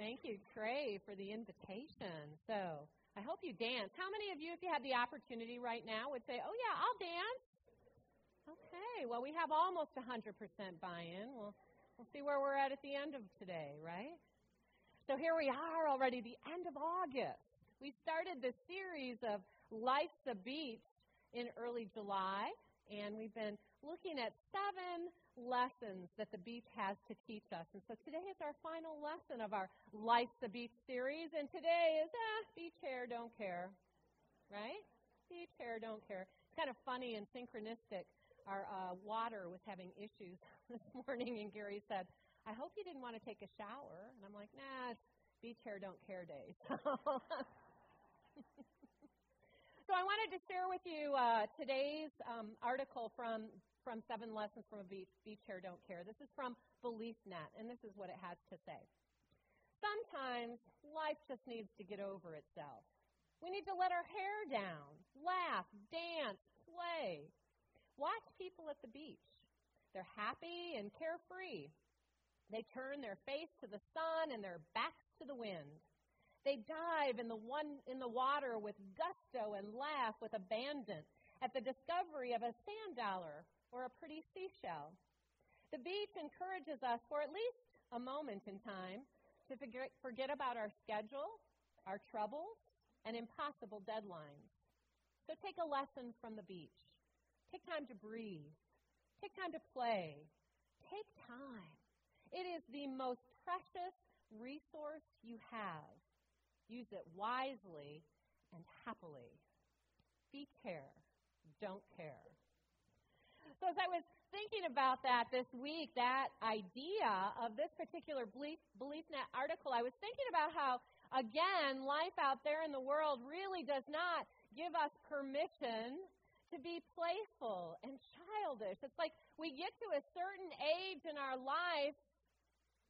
Thank you, Trey, for the invitation. So I hope you dance. How many of you, if you had the opportunity right now, would say, Oh, yeah, I'll dance? Okay, well, we have almost 100% buy in. We'll, we'll see where we're at at the end of today, right? So here we are already, the end of August. We started the series of Life's a Beach in early July, and we've been looking at seven lessons that the beach has to teach us. And so today is our final lesson of our Life's a Beach series, and today is, ah, beach hair, don't care. Right? Beach hair, don't care. It's kind of funny and synchronistic. Our uh, water was having issues this morning, and Gary said, I hope you didn't want to take a shower. And I'm like, nah, it's beach hair, don't care day. So, so I wanted to share with you uh, today's um, article from from Seven Lessons from a Beach, Beach Hair Don't Care. This is from BeliefNet, and this is what it has to say. Sometimes life just needs to get over itself. We need to let our hair down, laugh, dance, play. Watch people at the beach. They're happy and carefree. They turn their face to the sun and their backs to the wind. They dive in the one in the water with gusto and laugh with abandon at the discovery of a sand dollar or a pretty seashell. The beach encourages us for at least a moment in time to forget, about our schedule, our troubles, and impossible deadlines. So take a lesson from the beach. Take time to breathe. Take time to play. Take time. It is the most precious resource you have. Use it wisely and happily. Be care. Don't care. So as I was thinking about that this week, that idea of this particular Belief, BeliefNet article, I was thinking about how, again, life out there in the world really does not give us permission to be playful and childish. It's like we get to a certain age in our life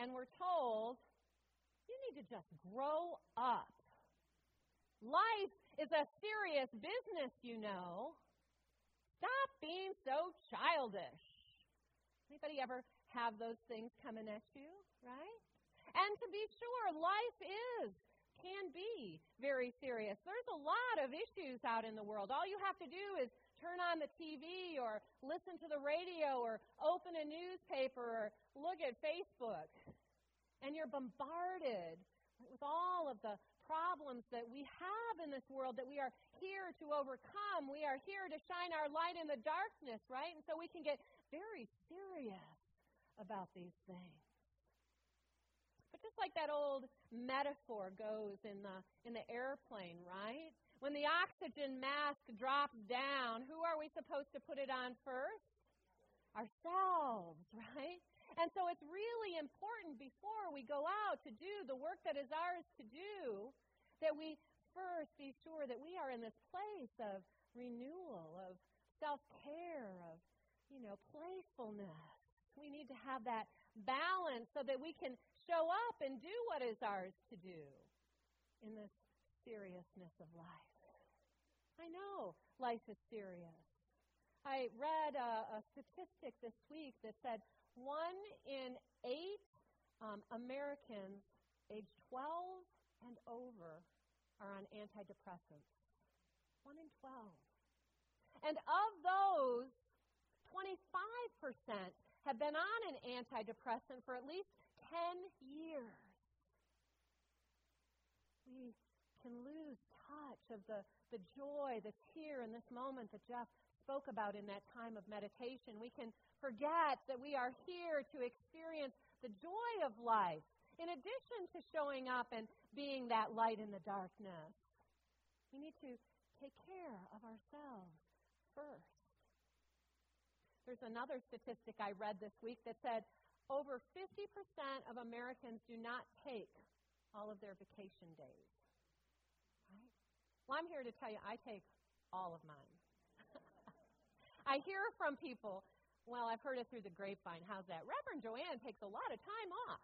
and we're told, you need to just grow up. Life is a serious business, you know. Stop being so childish. Anybody ever have those things coming at you, right? And to be sure, life is, can be very serious. There's a lot of issues out in the world. All you have to do is turn on the TV or listen to the radio or open a newspaper or look at Facebook. And you're bombarded with all of the problems that we have in this world that we are here to overcome. We are here to shine our light in the darkness, right? And so we can get very serious about these things. But just like that old metaphor goes in the in the airplane, right? When the oxygen mask drops down, who are we supposed to put it on first? Ourselves, right? And so it's really important before we go out to do the work that is ours to do that we first be sure that we are in this place of renewal, of self care, of, you know, playfulness. We need to have that balance so that we can show up and do what is ours to do in this seriousness of life. I know life is serious. I read a, a statistic this week that said one in eight um, Americans age 12 and over are on antidepressants. One in 12. And of those, 25% have been on an antidepressant for at least 10 years. We can lose touch of the, the joy that's here in this moment that Jeff spoke about in that time of meditation. We can forget that we are here to experience the joy of life in addition to showing up and being that light in the darkness. We need to take care of ourselves first. There's another statistic I read this week that said over 50% of Americans do not take all of their vacation days. Right? Well, I'm here to tell you, I take all of mine. I hear from people, well, I've heard it through the grapevine. How's that? Reverend Joanne takes a lot of time off.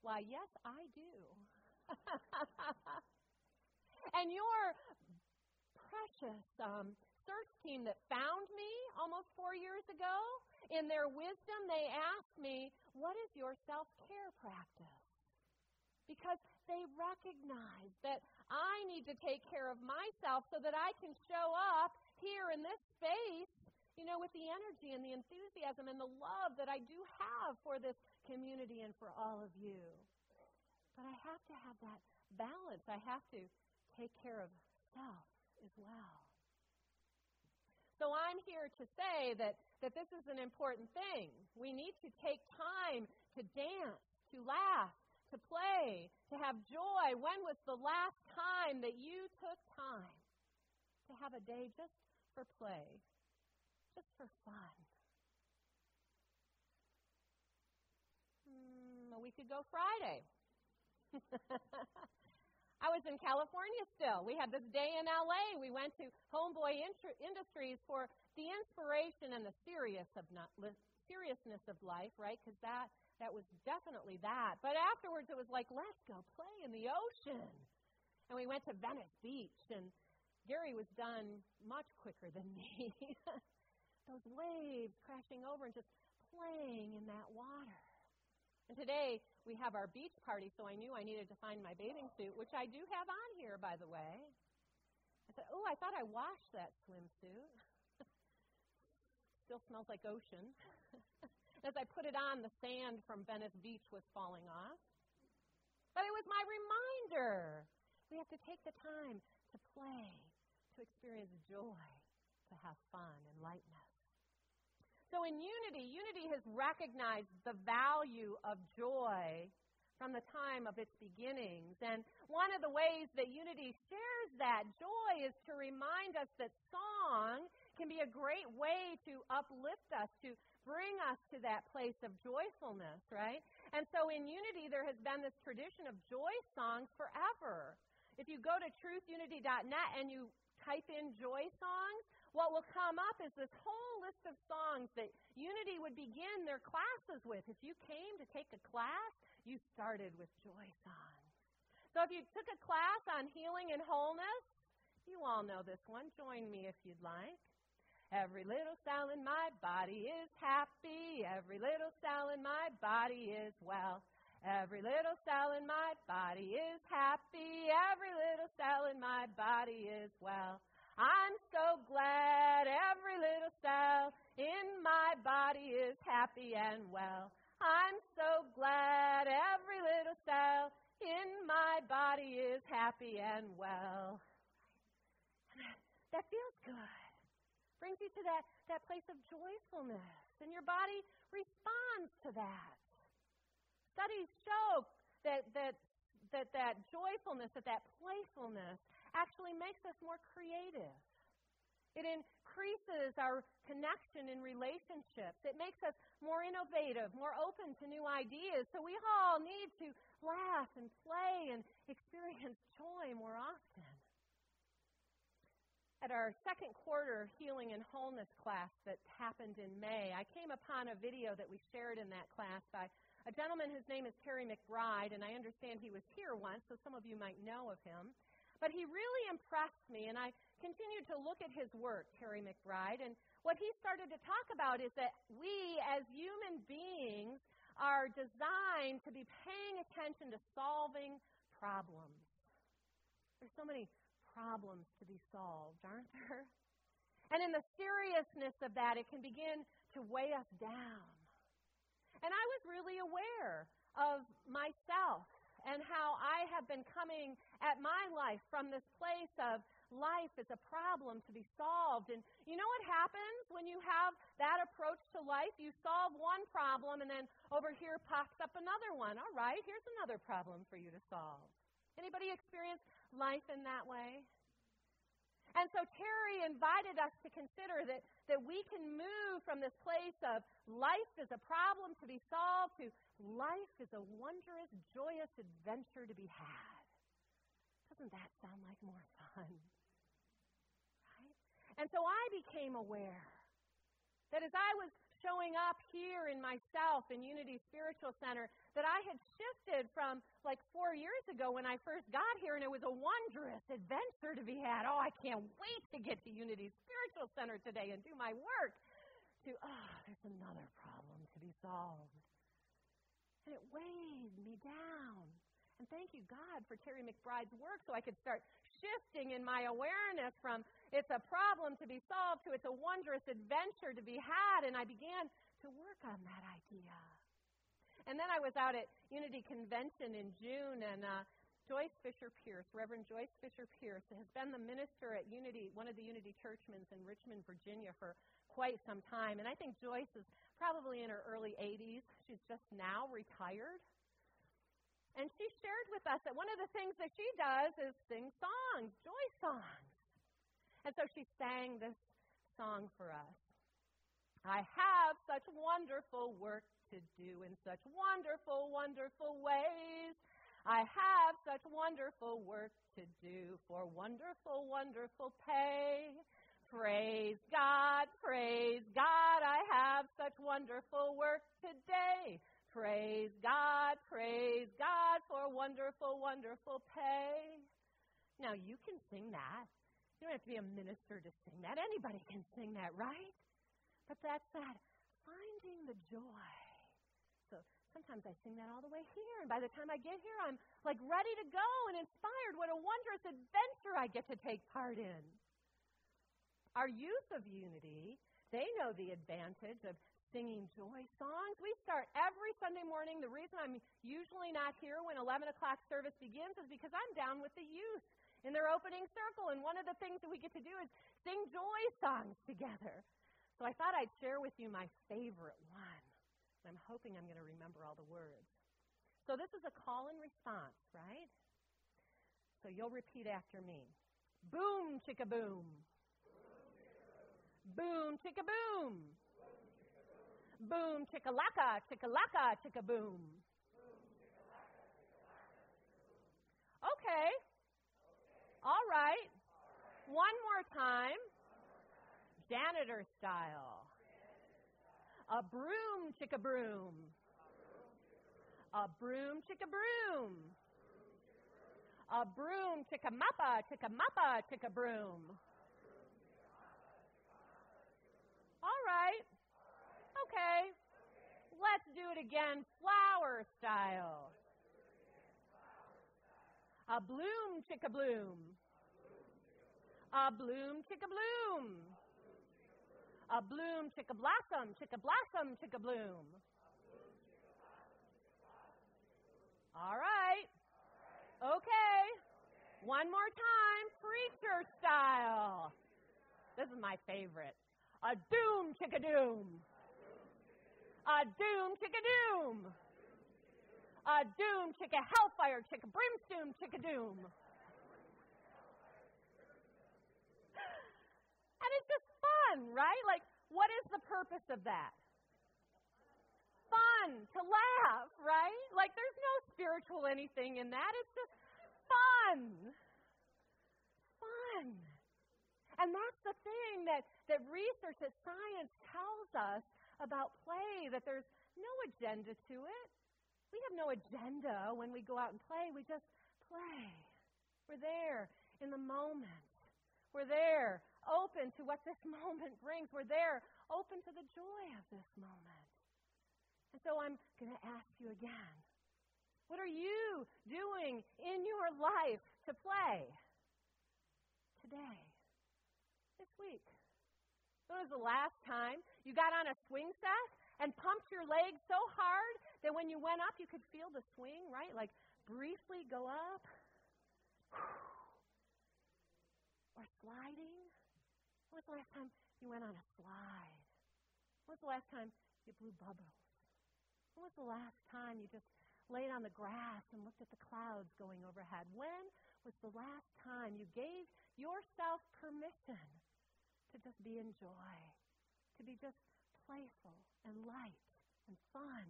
Why, yes, I do. and your precious um, search team that found me almost four years ago, in their wisdom, they asked me, What is your self care practice? Because they recognize that I need to take care of myself so that I can show up here in this space, you know, with the energy and the enthusiasm and the love that I do have for this community and for all of you. But I have to have that balance. I have to take care of self as well. So I'm here to say that, that this is an important thing. We need to take time to dance, to laugh, to play, to have joy. When was the last time that you took time to have a day just for play, just for fun? Hmm, a week ago Friday. I was in California still. We had this day in LA. We went to Homeboy Industries for the inspiration and the serious of not, seriousness of life, right? Because that that was definitely that. But afterwards, it was like, let's go play in the ocean. And we went to Venice Beach, and Gary was done much quicker than me. Those waves crashing over and just playing in that water. And today we have our beach party, so I knew I needed to find my bathing suit, which I do have on here, by the way. I said, Oh, I thought I washed that swimsuit. Still smells like ocean. As I put it on, the sand from Venice Beach was falling off. But it was my reminder. We have to take the time to play, to experience joy, to have fun and lightness. So in unity, unity has recognized the value of joy from the time of its beginnings. And one of the ways that unity shares that joy is to remind us that song can be a great way to uplift us, to bring us to that place of joyfulness, right? And so in unity, there has been this tradition of joy songs forever. If you go to truthunity.net and you type in joy songs, what will come up is this whole list of songs that Unity would begin their classes with. If you came to take a class, you started with joy songs. So if you took a class on healing and wholeness, you all know this one. Join me if you'd like. Every little cell in my body is happy. Every little cell in my body is well. Every little cell in my body is happy. Every little cell in my body is well. I'm so glad every little cell in my body is happy and well. I'm so glad every little cell in my body is happy and well. That feels good. Brings you to that, that place of joyfulness, and your body responds to that. Studies show that, that, that, that joyfulness, that that playfulness actually makes us more creative. It increases our connection in relationships. It makes us more innovative, more open to new ideas. So we all need to laugh and play and experience joy more often. At our second quarter healing and wholeness class that happened in May, I came upon a video that we shared in that class by a gentleman whose name is Terry McBride, and I understand he was here once, so some of you might know of him. But he really impressed me, and I continued to look at his work, Terry McBride, and what he started to talk about is that we, as human beings, are designed to be paying attention to solving problems. There's so many problems to be solved, aren't there? And in the seriousness of that, it can begin to weigh us down. And I was really aware of myself and how I have been coming at my life from this place of life is a problem to be solved. And you know what happens when you have that approach to life? You solve one problem, and then over here pops up another one. All right, here's another problem for you to solve. Anybody experience life in that way? And so Terry invited us to consider that, that we can move from this place of life is a problem to be solved to life is a wondrous, joyous adventure to be had. Doesn't that sound like more fun? Right? And so I became aware that as I was showing up here in myself in Unity Spiritual Center that I had shifted from like four years ago when I first got here, and it was a wondrous adventure to be had. Oh, I can't wait to get to Unity Spiritual Center today and do my work. To, oh, there's another problem to be solved. And it weighed me down. And thank you, God, for Terry McBride's work so I could start shifting in my awareness from it's a problem to be solved to it's a wondrous adventure to be had. And I began to work on that idea. And then I was out at Unity Convention in June, and uh, Joyce Fisher Pierce, Reverend Joyce Fisher Pierce, has been the minister at Unity, one of the Unity Churchmans in Richmond, Virginia, for quite some time. And I think Joyce is probably in her early 80s. She's just now retired. And she shared with us that one of the things that she does is sing songs, joy songs. And so she sang this song for us. I have such wonderful work to do in such wonderful, wonderful ways. I have such wonderful work to do for wonderful, wonderful pay. Praise God, praise God, I have such wonderful work today. Praise God, praise God for wonderful, wonderful pay. Now, you can sing that. You don't have to be a minister to sing that. Anybody can sing that, right? But that's that finding the joy. So sometimes I sing that all the way here. And by the time I get here, I'm like ready to go and inspired. What a wondrous adventure I get to take part in. Our youth of unity, they know the advantage of singing joy songs. We start every Sunday morning. The reason I'm usually not here when 11 o'clock service begins is because I'm down with the youth in their opening circle. And one of the things that we get to do is sing joy songs together. So I thought I'd share with you my favorite one. I'm hoping I'm going to remember all the words. So this is a call and response, right? So you'll repeat after me. Boom, chicka boom. Boom, chicka boom. Boom, chicka laka, chicka laka, chicka boom. Okay. All right. One more time. Janitor style. A broom, chicka broom. A broom, chicka broom. A broom, chicka mappa, chicka mappa, chicka broom. All right. Okay. Let's do it again, flower style. A bloom, chicka bloom. A bloom, chicka bloom. A bloom, chicka blossom, chicka blossom, chicka bloom. All right. Okay. One more time, preacher style. This is my favorite. A doom, chicka doom. A doom, chicka doom. A doom, chicka hellfire, chicka brimstone, chicka doom. And it's just fun, right? Like, what is the purpose of that? Fun, to laugh, right? Like, there's no spiritual anything in that. It's just fun. Fun. And that's the thing that, that research, that science tells us about play, that there's no agenda to it. We have no agenda when we go out and play. We just play. We're there in the moment. We're there open to what this moment brings. We're there open to the joy of this moment. And so I'm going to ask you again what are you doing in your life to play today, this week? When was the last time you got on a swing set and pumped your legs so hard that when you went up, you could feel the swing, right? Like briefly go up or sliding. Was the last time you went on a slide? Was the last time you blew bubbles? When was the last time you just laid on the grass and looked at the clouds going overhead? When was the last time you gave yourself permission to just be in joy, to be just playful and light and fun?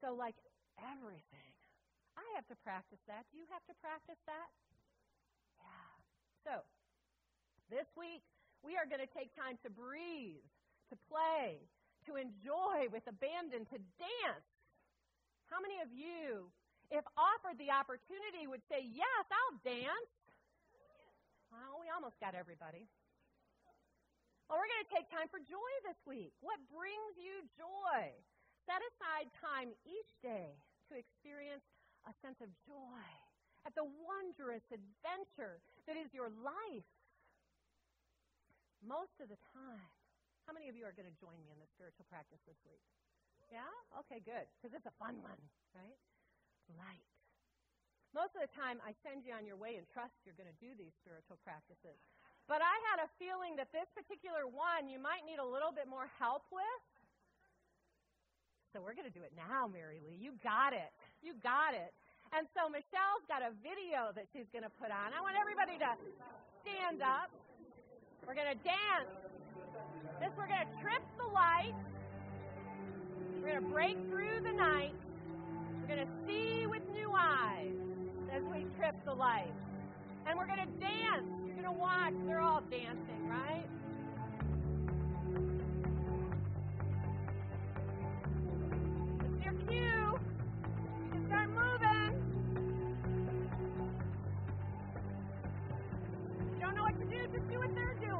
So, like everything, I have to practice that. Do you have to practice that? Yeah. So, this week, we are going to take time to breathe, to play, to enjoy with abandon, to dance. How many of you, if offered the opportunity, would say, Yes, I'll dance? Well, we almost got everybody. Well, we're going to take time for joy this week. What brings you joy? Set aside time each day to experience a sense of joy at the wondrous adventure that is your life. Most of the time, how many of you are going to join me in the spiritual practice this week? Yeah? Okay, good. Because it's a fun one, right? Light. Most of the time, I send you on your way and trust you're going to do these spiritual practices. But I had a feeling that this particular one you might need a little bit more help with. So we're going to do it now, Mary Lee. You got it. You got it. And so Michelle's got a video that she's going to put on. I want everybody to stand up. We're going to dance. This we're going to trip the light. We're going to break through the night. We're going to see with new eyes as we trip the light. And we're going to dance. You're going to watch. They're all dancing, right? It's your cue. Start moving. don't know what to do, just do what they're doing.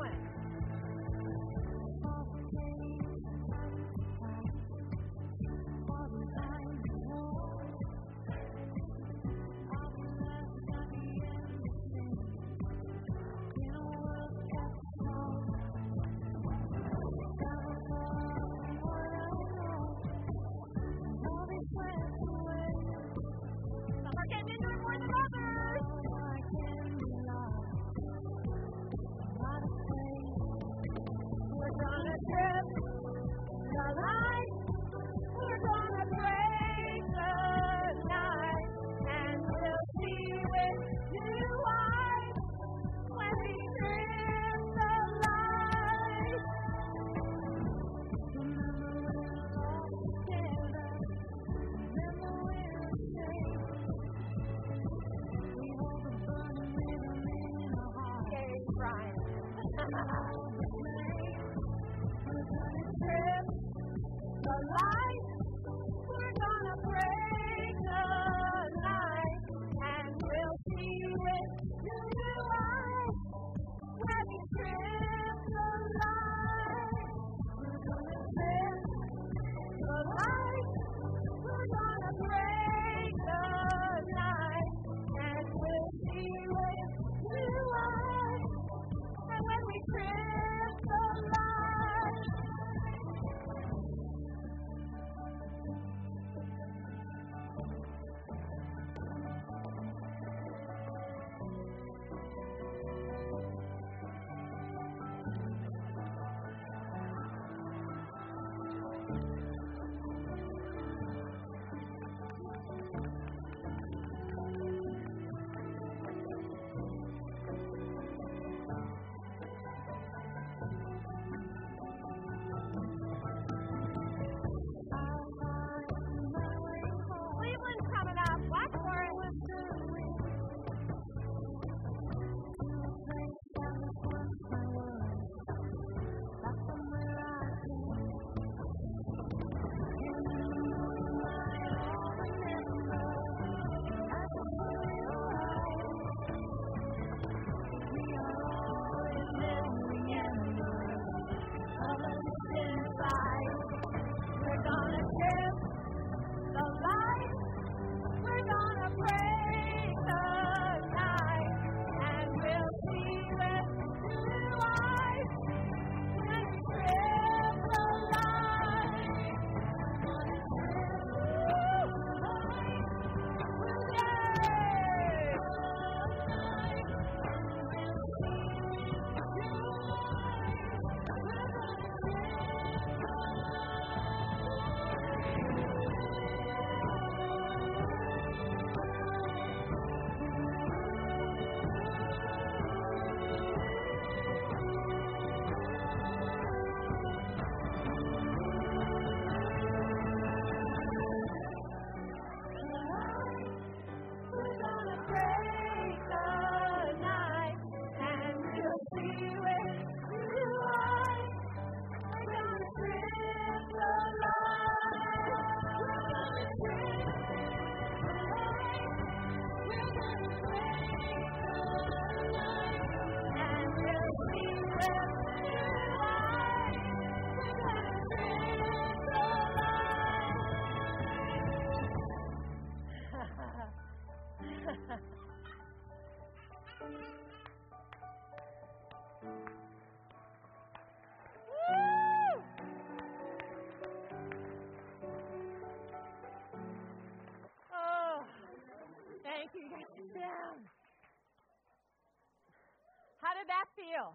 Did that feel?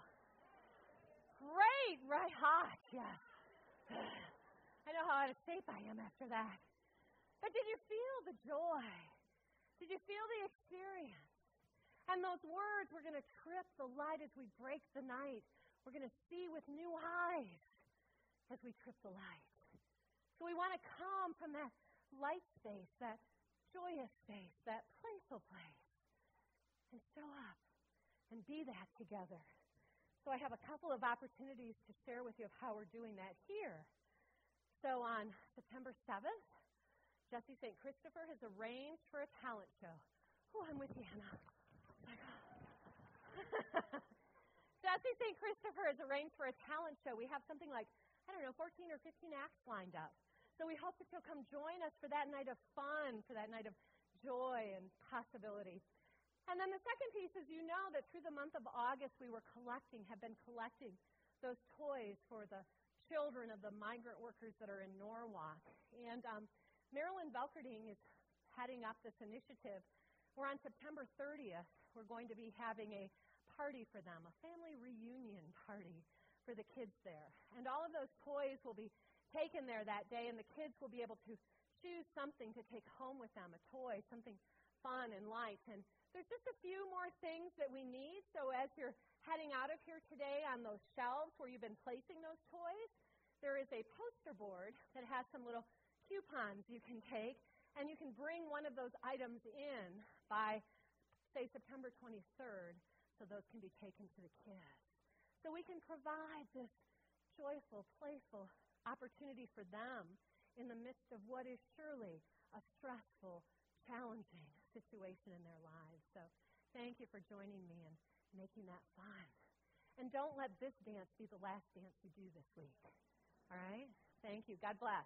Great, right? Hot, yes. I know how out of shape I am after that. But did you feel the joy? Did you feel the experience? And those words, we're going to trip the light as we break the night. We're going to see with new eyes as we trip the light. So we want to come from that light space, that joyous space, that playful place, and show up and be that together. So I have a couple of opportunities to share with you of how we're doing that here. So on September 7th, Jesse St. Christopher has arranged for a talent show. Oh, I'm with you, Hannah. Oh Jesse St. Christopher has arranged for a talent show. We have something like, I don't know, 14 or 15 acts lined up. So we hope that you'll come join us for that night of fun, for that night of joy and possibility. And then the second piece is you know that through the month of August we were collecting, have been collecting those toys for the children of the migrant workers that are in Norwalk. And um, Marilyn Belkerding is heading up this initiative. Where on September 30th, we're going to be having a party for them, a family reunion party for the kids there. And all of those toys will be taken there that day, and the kids will be able to choose something to take home with them a toy, something fun and light. And there's just a few more things that we need. So as you're heading out of here today on those shelves where you've been placing those toys, there is a poster board that has some little coupons you can take, and you can bring one of those items in by, say, September 23rd, so those can be taken to the kids. So we can provide this joyful, playful opportunity for them in the midst of what is surely a stressful, challenging situation in their lives. So thank you for joining me and making that fun. And don't let this dance be the last dance you do this week. All right? Thank you. God bless.